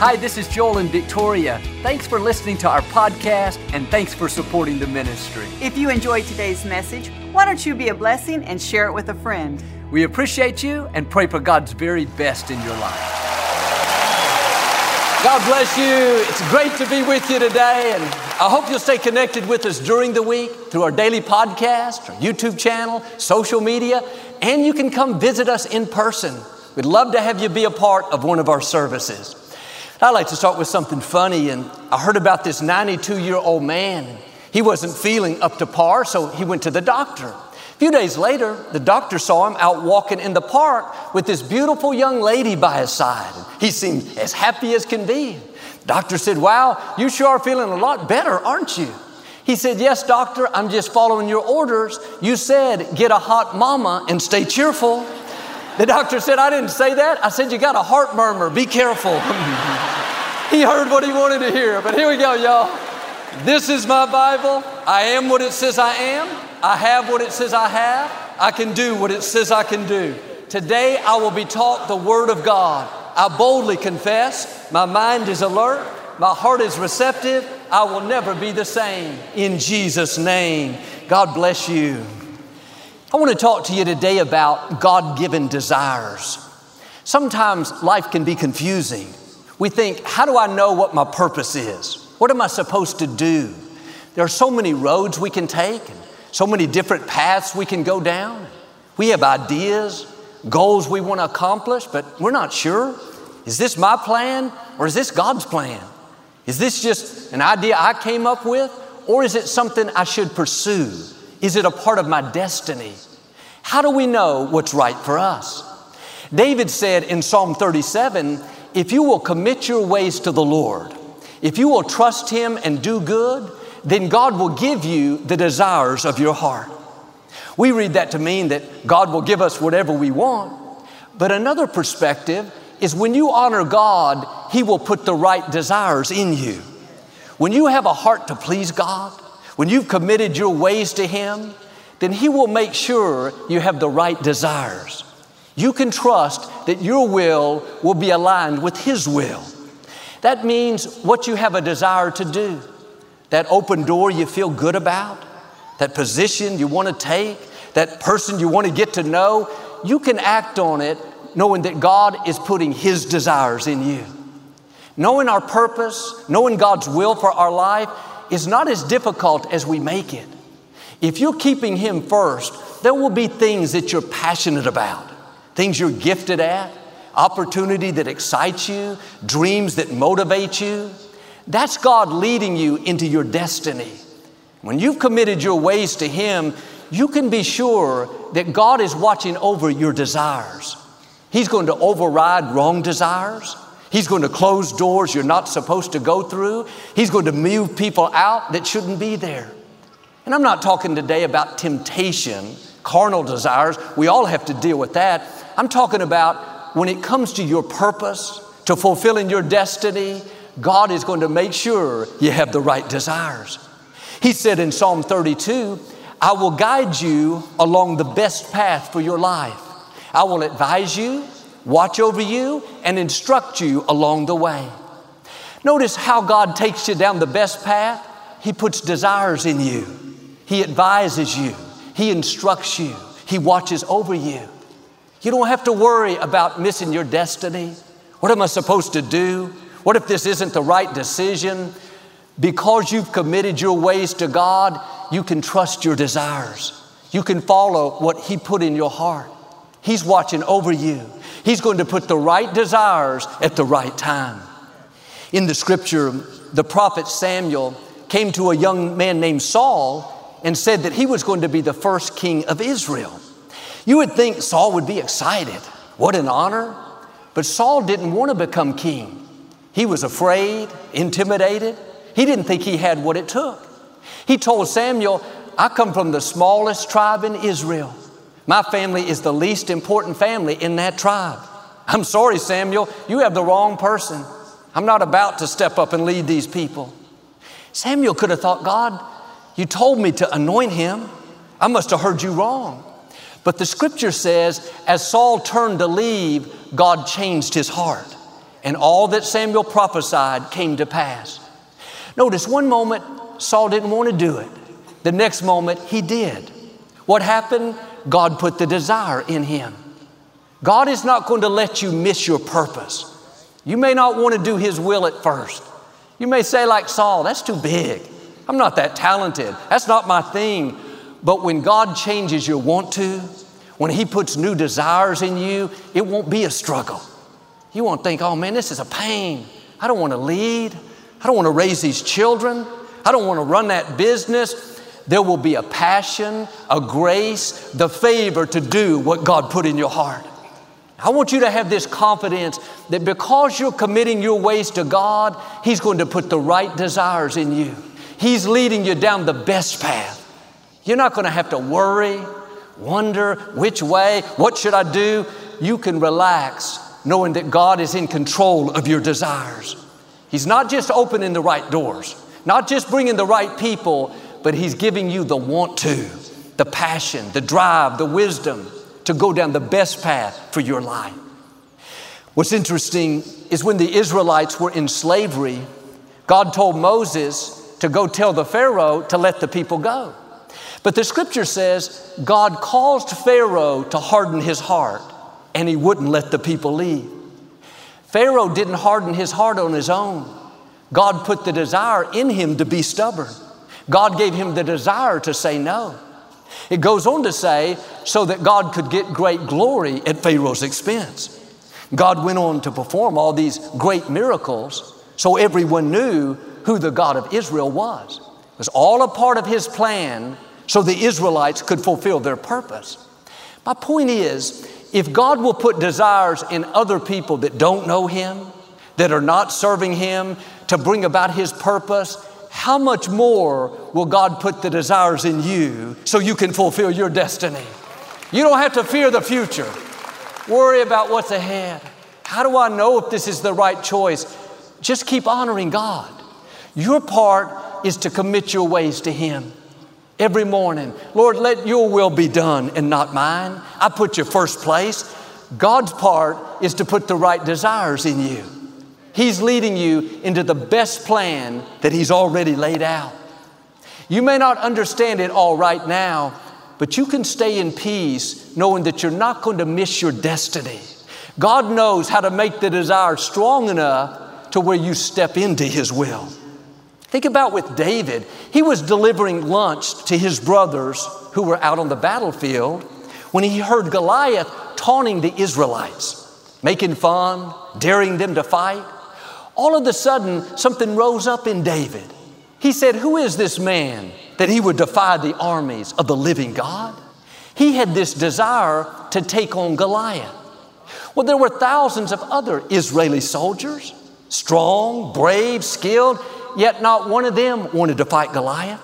Hi, this is Joel and Victoria. Thanks for listening to our podcast and thanks for supporting the ministry. If you enjoyed today's message, why don't you be a blessing and share it with a friend? We appreciate you and pray for God's very best in your life. God bless you. It's great to be with you today, and I hope you'll stay connected with us during the week through our daily podcast, our YouTube channel, social media, and you can come visit us in person. We'd love to have you be a part of one of our services. I'd like to start with something funny. And I heard about this 92 year old man. He wasn't feeling up to par, so he went to the doctor. A few days later, the doctor saw him out walking in the park with this beautiful young lady by his side. He seemed as happy as can be. doctor said, Wow, you sure are feeling a lot better, aren't you? He said, Yes, doctor, I'm just following your orders. You said, Get a hot mama and stay cheerful. The doctor said, I didn't say that. I said, You got a heart murmur. Be careful. he heard what he wanted to hear. But here we go, y'all. This is my Bible. I am what it says I am. I have what it says I have. I can do what it says I can do. Today I will be taught the Word of God. I boldly confess. My mind is alert. My heart is receptive. I will never be the same. In Jesus' name. God bless you. I want to talk to you today about God given desires. Sometimes life can be confusing. We think, how do I know what my purpose is? What am I supposed to do? There are so many roads we can take and so many different paths we can go down. We have ideas, goals we want to accomplish, but we're not sure. Is this my plan or is this God's plan? Is this just an idea I came up with or is it something I should pursue? Is it a part of my destiny? How do we know what's right for us? David said in Psalm 37 If you will commit your ways to the Lord, if you will trust Him and do good, then God will give you the desires of your heart. We read that to mean that God will give us whatever we want. But another perspective is when you honor God, He will put the right desires in you. When you have a heart to please God, when you've committed your ways to Him, then He will make sure you have the right desires. You can trust that your will will be aligned with His will. That means what you have a desire to do, that open door you feel good about, that position you want to take, that person you want to get to know, you can act on it knowing that God is putting His desires in you. Knowing our purpose, knowing God's will for our life, is not as difficult as we make it. If you're keeping Him first, there will be things that you're passionate about, things you're gifted at, opportunity that excites you, dreams that motivate you. That's God leading you into your destiny. When you've committed your ways to Him, you can be sure that God is watching over your desires. He's going to override wrong desires. He's going to close doors you're not supposed to go through. He's going to move people out that shouldn't be there. And I'm not talking today about temptation, carnal desires. We all have to deal with that. I'm talking about when it comes to your purpose, to fulfilling your destiny, God is going to make sure you have the right desires. He said in Psalm 32, I will guide you along the best path for your life. I will advise you, watch over you, and instruct you along the way. Notice how God takes you down the best path. He puts desires in you. He advises you, He instructs you, He watches over you. You don't have to worry about missing your destiny. What am I supposed to do? What if this isn't the right decision? Because you've committed your ways to God, you can trust your desires. You can follow what He put in your heart. He's watching over you. He's going to put the right desires at the right time. In the scripture, the prophet Samuel came to a young man named Saul and said that he was going to be the first king of Israel. You would think Saul would be excited. What an honor. But Saul didn't want to become king. He was afraid, intimidated. He didn't think he had what it took. He told Samuel, I come from the smallest tribe in Israel. My family is the least important family in that tribe. I'm sorry, Samuel, you have the wrong person. I'm not about to step up and lead these people. Samuel could have thought, God, you told me to anoint him. I must have heard you wrong. But the scripture says, as Saul turned to leave, God changed his heart. and all that Samuel prophesied came to pass. Notice one moment Saul didn't want to do it, the next moment he did. What happened? God put the desire in him. God is not going to let you miss your purpose. You may not want to do His will at first. You may say, like Saul, that's too big. I'm not that talented. That's not my thing. But when God changes your want to, when He puts new desires in you, it won't be a struggle. You won't think, oh man, this is a pain. I don't want to lead. I don't want to raise these children. I don't want to run that business. There will be a passion, a grace, the favor to do what God put in your heart. I want you to have this confidence that because you're committing your ways to God, He's going to put the right desires in you. He's leading you down the best path. You're not going to have to worry, wonder which way, what should I do? You can relax knowing that God is in control of your desires. He's not just opening the right doors, not just bringing the right people, but He's giving you the want to, the passion, the drive, the wisdom to go down the best path for your life. What's interesting is when the Israelites were in slavery, God told Moses to go tell the Pharaoh to let the people go. But the scripture says God caused Pharaoh to harden his heart and he wouldn't let the people leave. Pharaoh didn't harden his heart on his own. God put the desire in him to be stubborn. God gave him the desire to say no. It goes on to say, so that God could get great glory at Pharaoh's expense. God went on to perform all these great miracles so everyone knew who the God of Israel was. It was all a part of His plan so the Israelites could fulfill their purpose. My point is, if God will put desires in other people that don't know Him, that are not serving Him to bring about His purpose, how much more will God put the desires in you so you can fulfill your destiny? You don't have to fear the future, worry about what's ahead. How do I know if this is the right choice? Just keep honoring God. Your part is to commit your ways to Him every morning. Lord, let your will be done and not mine. I put you first place. God's part is to put the right desires in you. He's leading you into the best plan that He's already laid out. You may not understand it all right now, but you can stay in peace knowing that you're not going to miss your destiny. God knows how to make the desire strong enough to where you step into His will. Think about with David. He was delivering lunch to his brothers who were out on the battlefield when he heard Goliath taunting the Israelites, making fun, daring them to fight all of a sudden something rose up in David. He said, Who is this man that he would defy the armies of the living God? He had this desire to take on Goliath. Well, there were thousands of other Israeli soldiers, strong, brave, skilled, yet not one of them wanted to fight Goliath.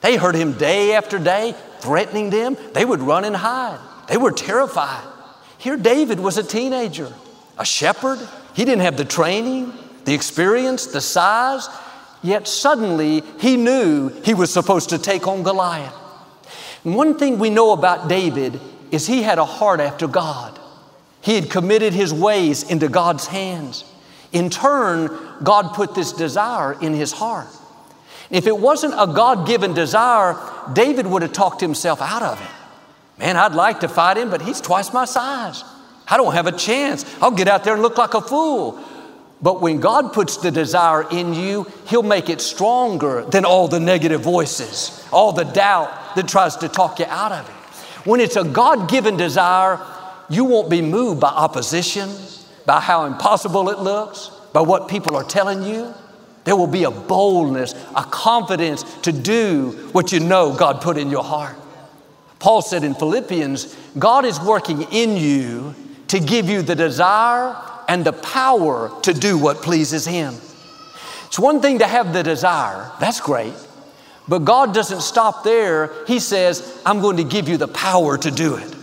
They heard him day after day threatening them. They would run and hide. They were terrified. Here, David was a teenager, a shepherd. He didn't have the training, the experience, the size, yet suddenly he knew he was supposed to take on Goliath. And one thing we know about David is he had a heart after God. He had committed his ways into God's hands. In turn, God put this desire in his heart. If it wasn't a God given desire, David would have talked himself out of it. Man, I'd like to fight him, but he's twice my size. I don't have a chance. I'll get out there and look like a fool. But when God puts the desire in you, He'll make it stronger than all the negative voices, all the doubt that tries to talk you out of it. When it's a God given desire, you won't be moved by opposition, by how impossible it looks, by what people are telling you. There will be a boldness, a confidence to do what you know God put in your heart. Paul said in Philippians, God is working in you to give you the desire and the power to do what pleases Him. It's one thing to have the desire, that's great. But God doesn't stop there. He says, I'm going to give you the power to do it.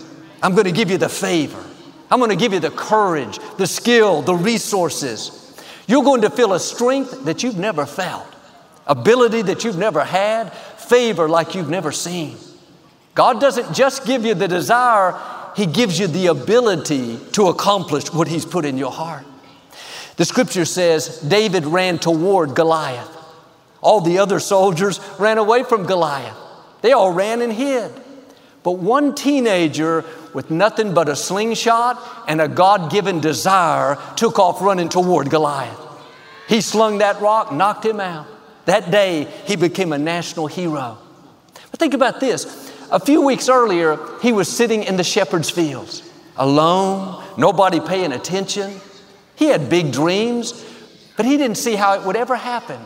I'm going to give you the favor. I'm going to give you the courage, the skill, the resources. You're going to feel a strength that you've never felt, ability that you've never had, favor like you've never seen. God doesn't just give you the desire, he gives you the ability to accomplish what He's put in your heart. The scripture says David ran toward Goliath. All the other soldiers ran away from Goliath. They all ran and hid. But one teenager with nothing but a slingshot and a God given desire took off running toward Goliath. He slung that rock, knocked him out. That day, he became a national hero. But think about this. A few weeks earlier, he was sitting in the shepherd's fields, alone, nobody paying attention. He had big dreams, but he didn't see how it would ever happen.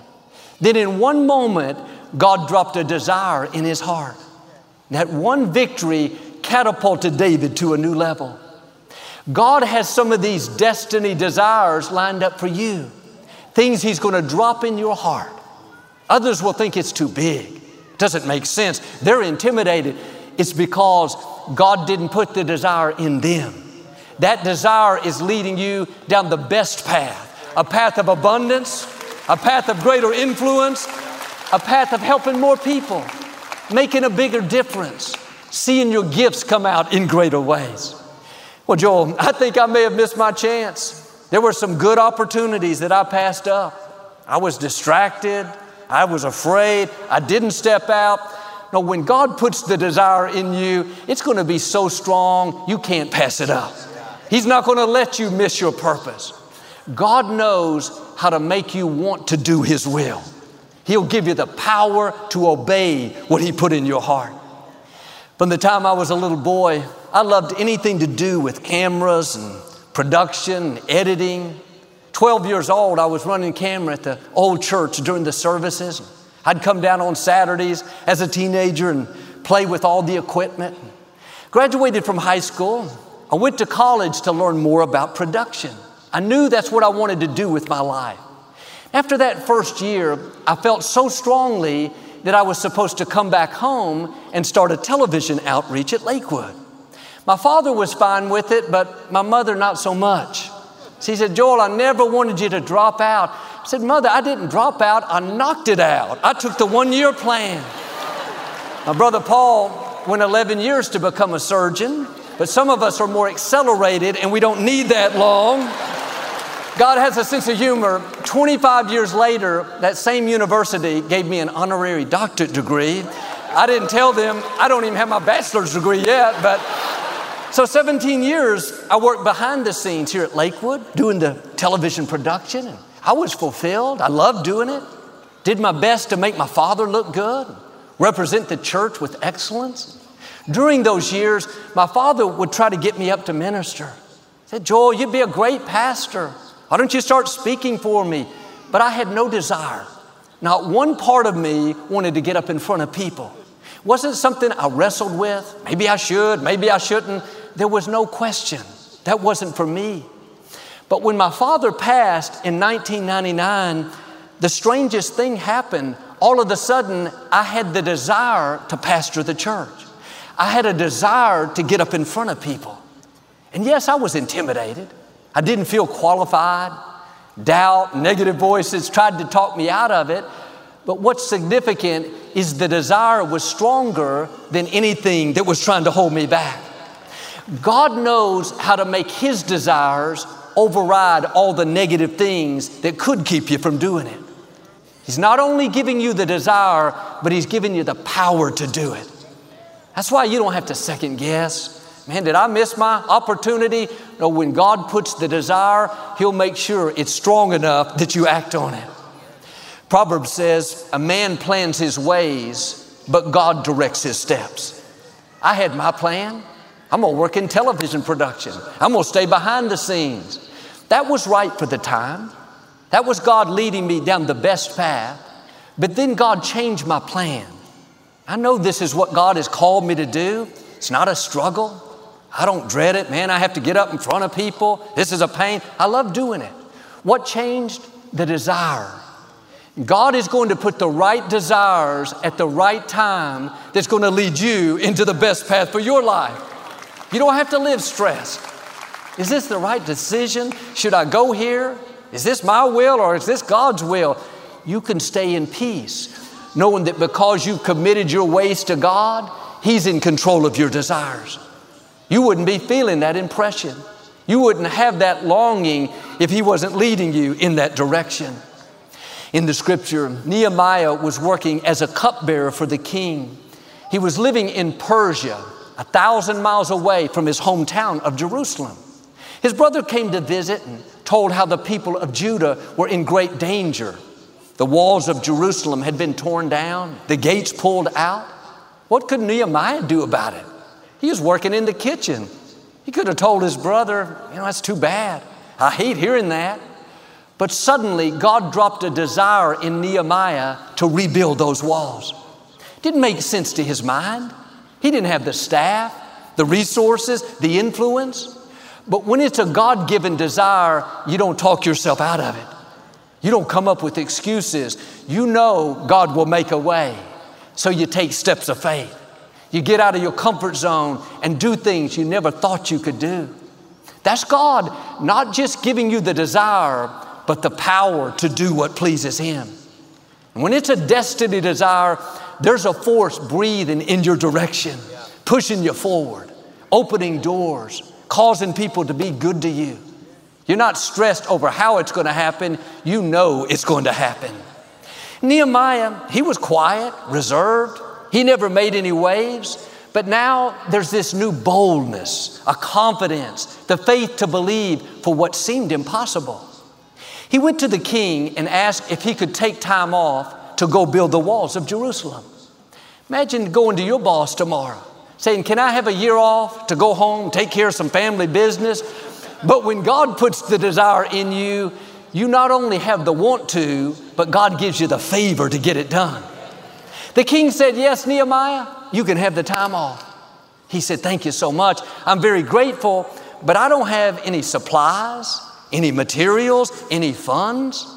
Then, in one moment, God dropped a desire in his heart. That one victory catapulted David to a new level. God has some of these destiny desires lined up for you, things He's going to drop in your heart. Others will think it's too big, doesn't make sense. They're intimidated. It's because God didn't put the desire in them. That desire is leading you down the best path a path of abundance, a path of greater influence, a path of helping more people, making a bigger difference seeing your gifts come out in greater ways. Well, Joel, I think I may have missed my chance. There were some good opportunities that I passed up. I was distracted. I was afraid. I didn't step out. No, when God puts the desire in you, it's going to be so strong you can't pass it up. He's not going to let you miss your purpose. God knows how to make you want to do His will. He'll give you the power to obey what He put in your heart. From the time I was a little boy, I loved anything to do with cameras and production, and editing. 12 years old, I was running camera at the old church during the services. I'd come down on Saturdays as a teenager and play with all the equipment. Graduated from high school. I went to college to learn more about production. I knew that's what I wanted to do with my life. After that first year, I felt so strongly that I was supposed to come back home and start a television outreach at Lakewood. My father was fine with it, but my mother not so much. She said, Joel, I never wanted you to drop out. I said, Mother, I didn't drop out, I knocked it out. I took the one year plan. My brother Paul went 11 years to become a surgeon, but some of us are more accelerated and we don't need that long. God has a sense of humor. 25 years later, that same university gave me an honorary doctorate degree. I didn't tell them, I don't even have my bachelor's degree yet, but so 17 years I worked behind the scenes here at Lakewood doing the television production. And I was fulfilled. I loved doing it. Did my best to make my father look good, represent the church with excellence. During those years, my father would try to get me up to minister. He said, Joel, you'd be a great pastor. Why don't you start speaking for me? But I had no desire. Not one part of me wanted to get up in front of people. Wasn't something I wrestled with. Maybe I should, maybe I shouldn't. There was no question. That wasn't for me. But when my father passed in 1999, the strangest thing happened. All of a sudden, I had the desire to pastor the church. I had a desire to get up in front of people. And yes, I was intimidated. I didn't feel qualified. Doubt, negative voices tried to talk me out of it. But what's significant is the desire was stronger than anything that was trying to hold me back. God knows how to make His desires override all the negative things that could keep you from doing it. He's not only giving you the desire, but He's giving you the power to do it. That's why you don't have to second guess. Man, did I miss my opportunity? No, when God puts the desire, He'll make sure it's strong enough that you act on it. Proverbs says, A man plans his ways, but God directs his steps. I had my plan. I'm gonna work in television production, I'm gonna stay behind the scenes. That was right for the time. That was God leading me down the best path. But then God changed my plan. I know this is what God has called me to do. It's not a struggle. I don't dread it, man. I have to get up in front of people. This is a pain. I love doing it. What changed? The desire. God is going to put the right desires at the right time that's going to lead you into the best path for your life. You don't have to live stressed. Is this the right decision? Should I go here? Is this my will or is this God's will? You can stay in peace, knowing that because you've committed your ways to God, He's in control of your desires. You wouldn't be feeling that impression. You wouldn't have that longing if He wasn't leading you in that direction. In the scripture, Nehemiah was working as a cupbearer for the king. He was living in Persia, a thousand miles away from his hometown of Jerusalem. His brother came to visit and told how the people of Judah were in great danger. The walls of Jerusalem had been torn down, the gates pulled out. What could Nehemiah do about it? He was working in the kitchen. He could have told his brother, you know, that's too bad. I hate hearing that. But suddenly, God dropped a desire in Nehemiah to rebuild those walls. Didn't make sense to his mind. He didn't have the staff, the resources, the influence. But when it's a God given desire, you don't talk yourself out of it. You don't come up with excuses. You know God will make a way. So you take steps of faith. You get out of your comfort zone and do things you never thought you could do. That's God not just giving you the desire, but the power to do what pleases Him. When it's a destiny desire, there's a force breathing in your direction, pushing you forward, opening doors, causing people to be good to you. You're not stressed over how it's going to happen, you know it's going to happen. Nehemiah, he was quiet, reserved, he never made any waves. But now there's this new boldness, a confidence, the faith to believe for what seemed impossible. He went to the king and asked if he could take time off to go build the walls of Jerusalem. Imagine going to your boss tomorrow saying, Can I have a year off to go home, take care of some family business? But when God puts the desire in you, you not only have the want to, but God gives you the favor to get it done. The king said, Yes, Nehemiah, you can have the time off. He said, Thank you so much. I'm very grateful, but I don't have any supplies any materials, any funds?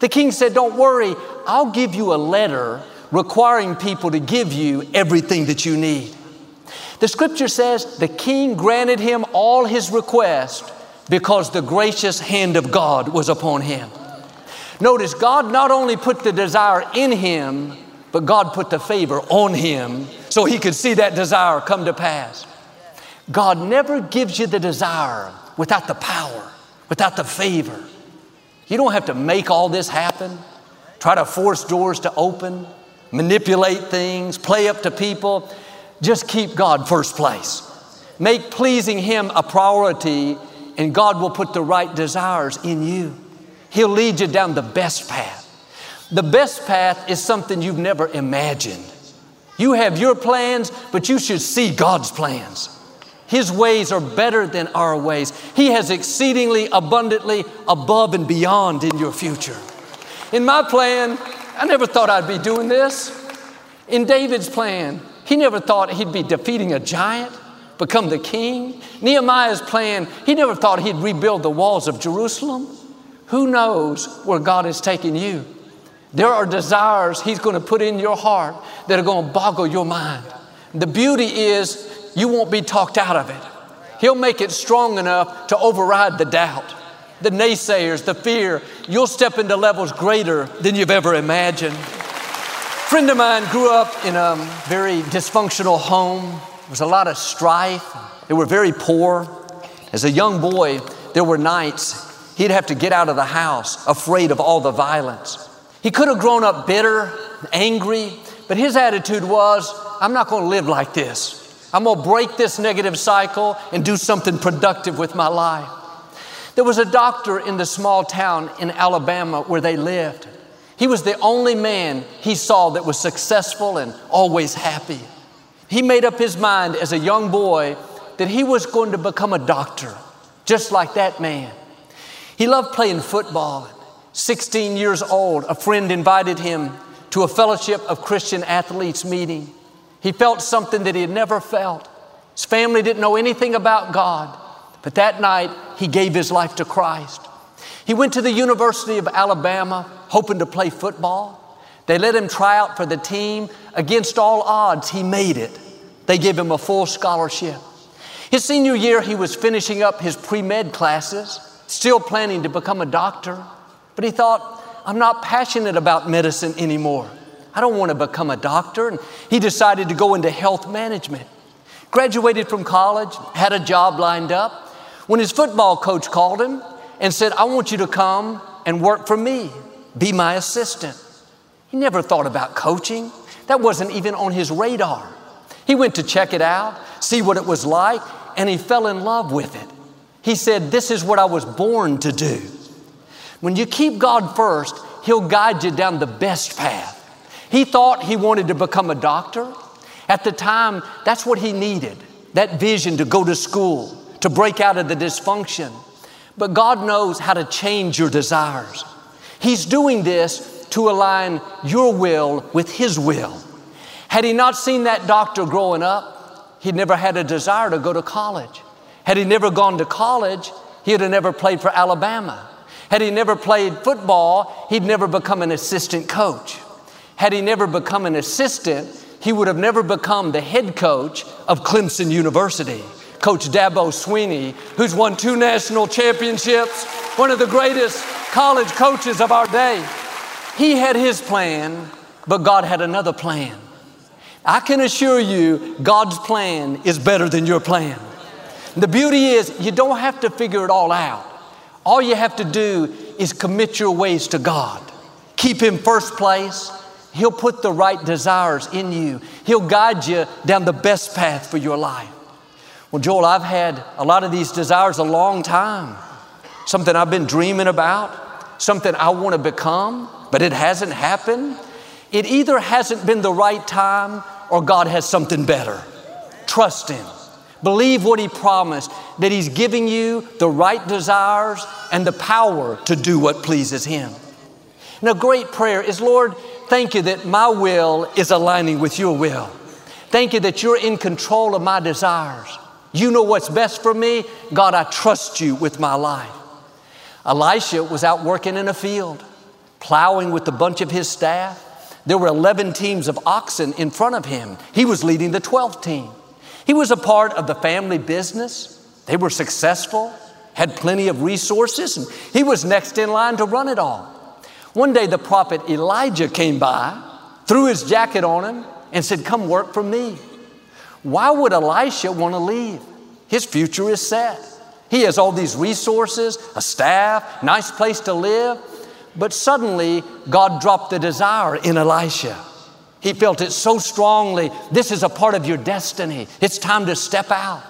The king said, Don't worry, I'll give you a letter requiring people to give you everything that you need. The scripture says the king granted him all his requests because the gracious hand of God was upon him. Notice, God not only put the desire in him, but God put the favor on him so he could see that desire come to pass. God never gives you the desire without the power without the favor. You don't have to make all this happen, try to force doors to open, manipulate things, play up to people. Just keep God first place. Make pleasing Him a priority, and God will put the right desires in you. He'll lead you down the best path. The best path is something you've never imagined. You have your plans, but you should see God's plans. His ways are better than our ways. He has exceedingly abundantly above and beyond in your future. In my plan, I never thought I'd be doing this. In David's plan, he never thought he'd be defeating a giant, become the king. Nehemiah's plan, he never thought he'd rebuild the walls of Jerusalem. Who knows where God is taking you? There are desires He's going to put in your heart that are going to boggle your mind. The beauty is you won't be talked out of it. He'll make it strong enough to override the doubt, the naysayers, the fear. You'll step into levels greater than you've ever imagined. A friend of mine grew up in a very dysfunctional home. There was a lot of strife. They were very poor. As a young boy, there were nights he'd have to get out of the house afraid of all the violence. He could have grown up bitter, angry, but his attitude was, I'm not going to live like this. I'm going to break this negative cycle and do something productive with my life. There was a doctor in the small town in Alabama where they lived. He was the only man he saw that was successful and always happy. He made up his mind as a young boy that he was going to become a doctor, just like that man. He loved playing football. 16 years old, a friend invited him to a fellowship of Christian athletes meeting. He felt something that he had never felt. His family didn't know anything about God, but that night he gave his life to Christ. He went to the University of Alabama hoping to play football. They let him try out for the team. Against all odds, he made it. They gave him a full scholarship. His senior year, he was finishing up his pre med classes, still planning to become a doctor. But he thought, I'm not passionate about medicine anymore. I don't want to become a doctor. And he decided to go into health management. Graduated from college, had a job lined up. When his football coach called him and said, I want you to come and work for me, be my assistant. He never thought about coaching. That wasn't even on his radar. He went to check it out, see what it was like, and he fell in love with it. He said, This is what I was born to do. When you keep God first, He'll guide you down the best path. He thought he wanted to become a doctor. At the time, that's what he needed that vision to go to school, to break out of the dysfunction. But God knows how to change your desires. He's doing this to align your will with His will. Had he not seen that doctor growing up, he'd never had a desire to go to college. Had he never gone to college, he'd have never played for Alabama. Had he never played football, he'd never become an assistant coach. Had he never become an assistant, he would have never become the head coach of Clemson University. Coach Dabo Swinney, who's won two national championships, one of the greatest college coaches of our day. He had his plan, but God had another plan. I can assure you, God's plan is better than your plan. The beauty is, you don't have to figure it all out. All you have to do is commit your ways to God. Keep Him first place. He'll put the right desires in you. He'll guide you down the best path for your life. Well, Joel, I've had a lot of these desires a long time. Something I've been dreaming about, something I want to become, but it hasn't happened. It either hasn't been the right time or God has something better. Trust Him. Believe what He promised, that He's giving you the right desires and the power to do what pleases Him. A great prayer is Lord, thank you that my will is aligning with your will. Thank you that you're in control of my desires. You know what's best for me. God, I trust you with my life. Elisha was out working in a field, plowing with a bunch of his staff. There were 11 teams of oxen in front of him. He was leading the 12th team. He was a part of the family business. They were successful, had plenty of resources, and he was next in line to run it all. One day, the prophet Elijah came by, threw his jacket on him, and said, Come work for me. Why would Elisha want to leave? His future is set. He has all these resources, a staff, nice place to live. But suddenly, God dropped the desire in Elisha. He felt it so strongly. This is a part of your destiny. It's time to step out.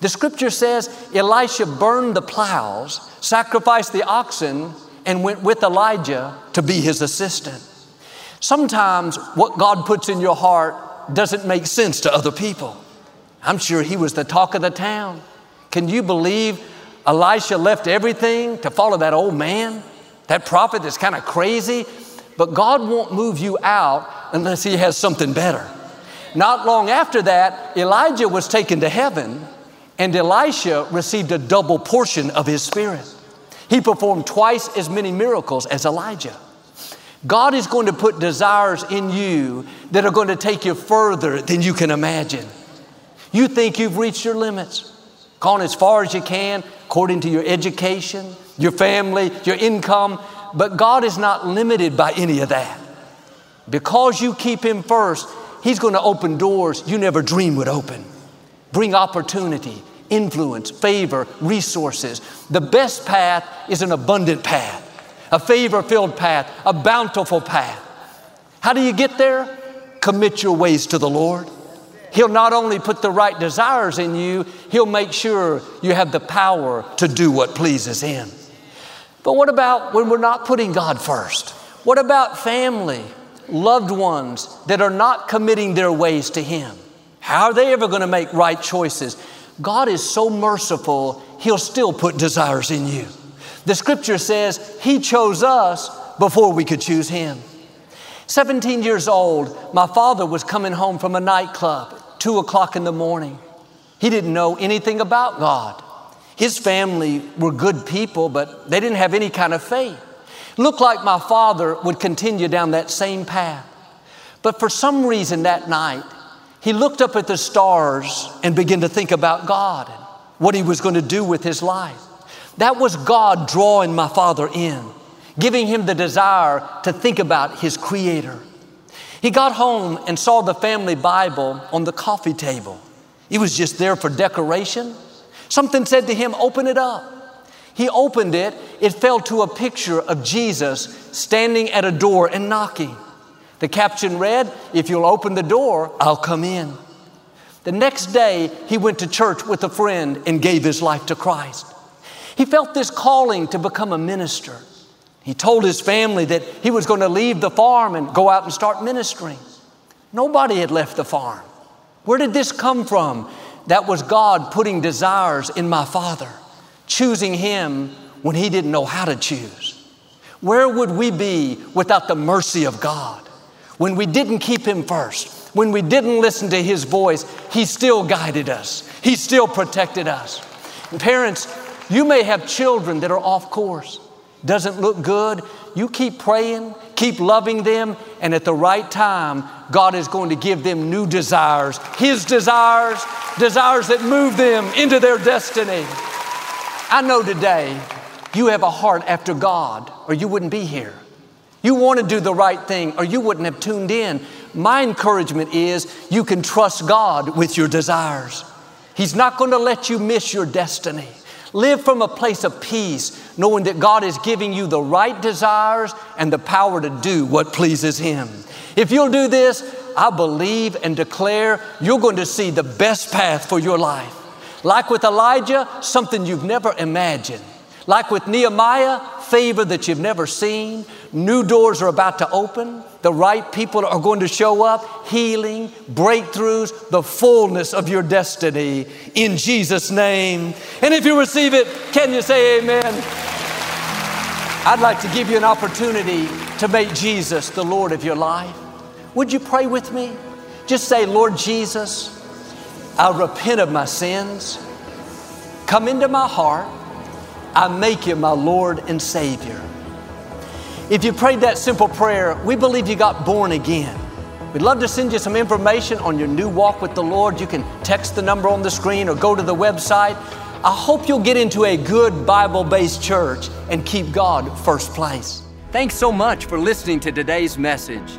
The scripture says Elisha burned the plows, sacrificed the oxen, and went with Elijah to be his assistant. Sometimes what God puts in your heart doesn't make sense to other people. I'm sure he was the talk of the town. Can you believe Elisha left everything to follow that old man? That prophet that's kind of crazy? But God won't move you out unless he has something better. Not long after that, Elijah was taken to heaven, and Elisha received a double portion of his spirit. He performed twice as many miracles as Elijah. God is going to put desires in you that are going to take you further than you can imagine. You think you've reached your limits, gone as far as you can according to your education, your family, your income, but God is not limited by any of that. Because you keep Him first, He's going to open doors you never dreamed would open. Bring opportunity, influence, favor, resources. The best path is an abundant path, a favor filled path, a bountiful path. How do you get there? Commit your ways to the Lord. He'll not only put the right desires in you, He'll make sure you have the power to do what pleases Him. But what about when we're not putting God first? What about family, loved ones that are not committing their ways to Him? How are they ever going to make right choices? God is so merciful, He'll still put desires in you. The scripture says He chose us before we could choose Him. 17 years old, my father was coming home from a nightclub at 2 o'clock in the morning. He didn't know anything about God. His family were good people, but they didn't have any kind of faith. Looked like my father would continue down that same path. But for some reason that night, he looked up at the stars and began to think about God and what he was going to do with his life. That was God drawing my father in, giving him the desire to think about his creator. He got home and saw the family Bible on the coffee table. It was just there for decoration. Something said to him, Open it up. He opened it, it fell to a picture of Jesus standing at a door and knocking. The caption read, If you'll open the door, I'll come in. The next day, he went to church with a friend and gave his life to Christ. He felt this calling to become a minister. He told his family that he was going to leave the farm and go out and start ministering. Nobody had left the farm. Where did this come from? That was God putting desires in my father, choosing him when he didn't know how to choose. Where would we be without the mercy of God? When we didn't keep him first, when we didn't listen to his voice, he still guided us, he still protected us. And parents, you may have children that are off course, doesn't look good. You keep praying, keep loving them, and at the right time, God is going to give them new desires, His desires, desires that move them into their destiny. I know today you have a heart after God, or you wouldn't be here. You want to do the right thing, or you wouldn't have tuned in. My encouragement is you can trust God with your desires. He's not going to let you miss your destiny. Live from a place of peace, knowing that God is giving you the right desires and the power to do what pleases Him. If you'll do this, I believe and declare you're going to see the best path for your life. Like with Elijah, something you've never imagined. Like with Nehemiah, favor that you've never seen. New doors are about to open. The right people are going to show up. Healing, breakthroughs, the fullness of your destiny in Jesus' name. And if you receive it, can you say amen? I'd like to give you an opportunity to make Jesus the Lord of your life. Would you pray with me? Just say, Lord Jesus, I repent of my sins. Come into my heart. I make you my Lord and Savior. If you prayed that simple prayer, we believe you got born again. We'd love to send you some information on your new walk with the Lord. You can text the number on the screen or go to the website. I hope you'll get into a good Bible based church and keep God first place. Thanks so much for listening to today's message.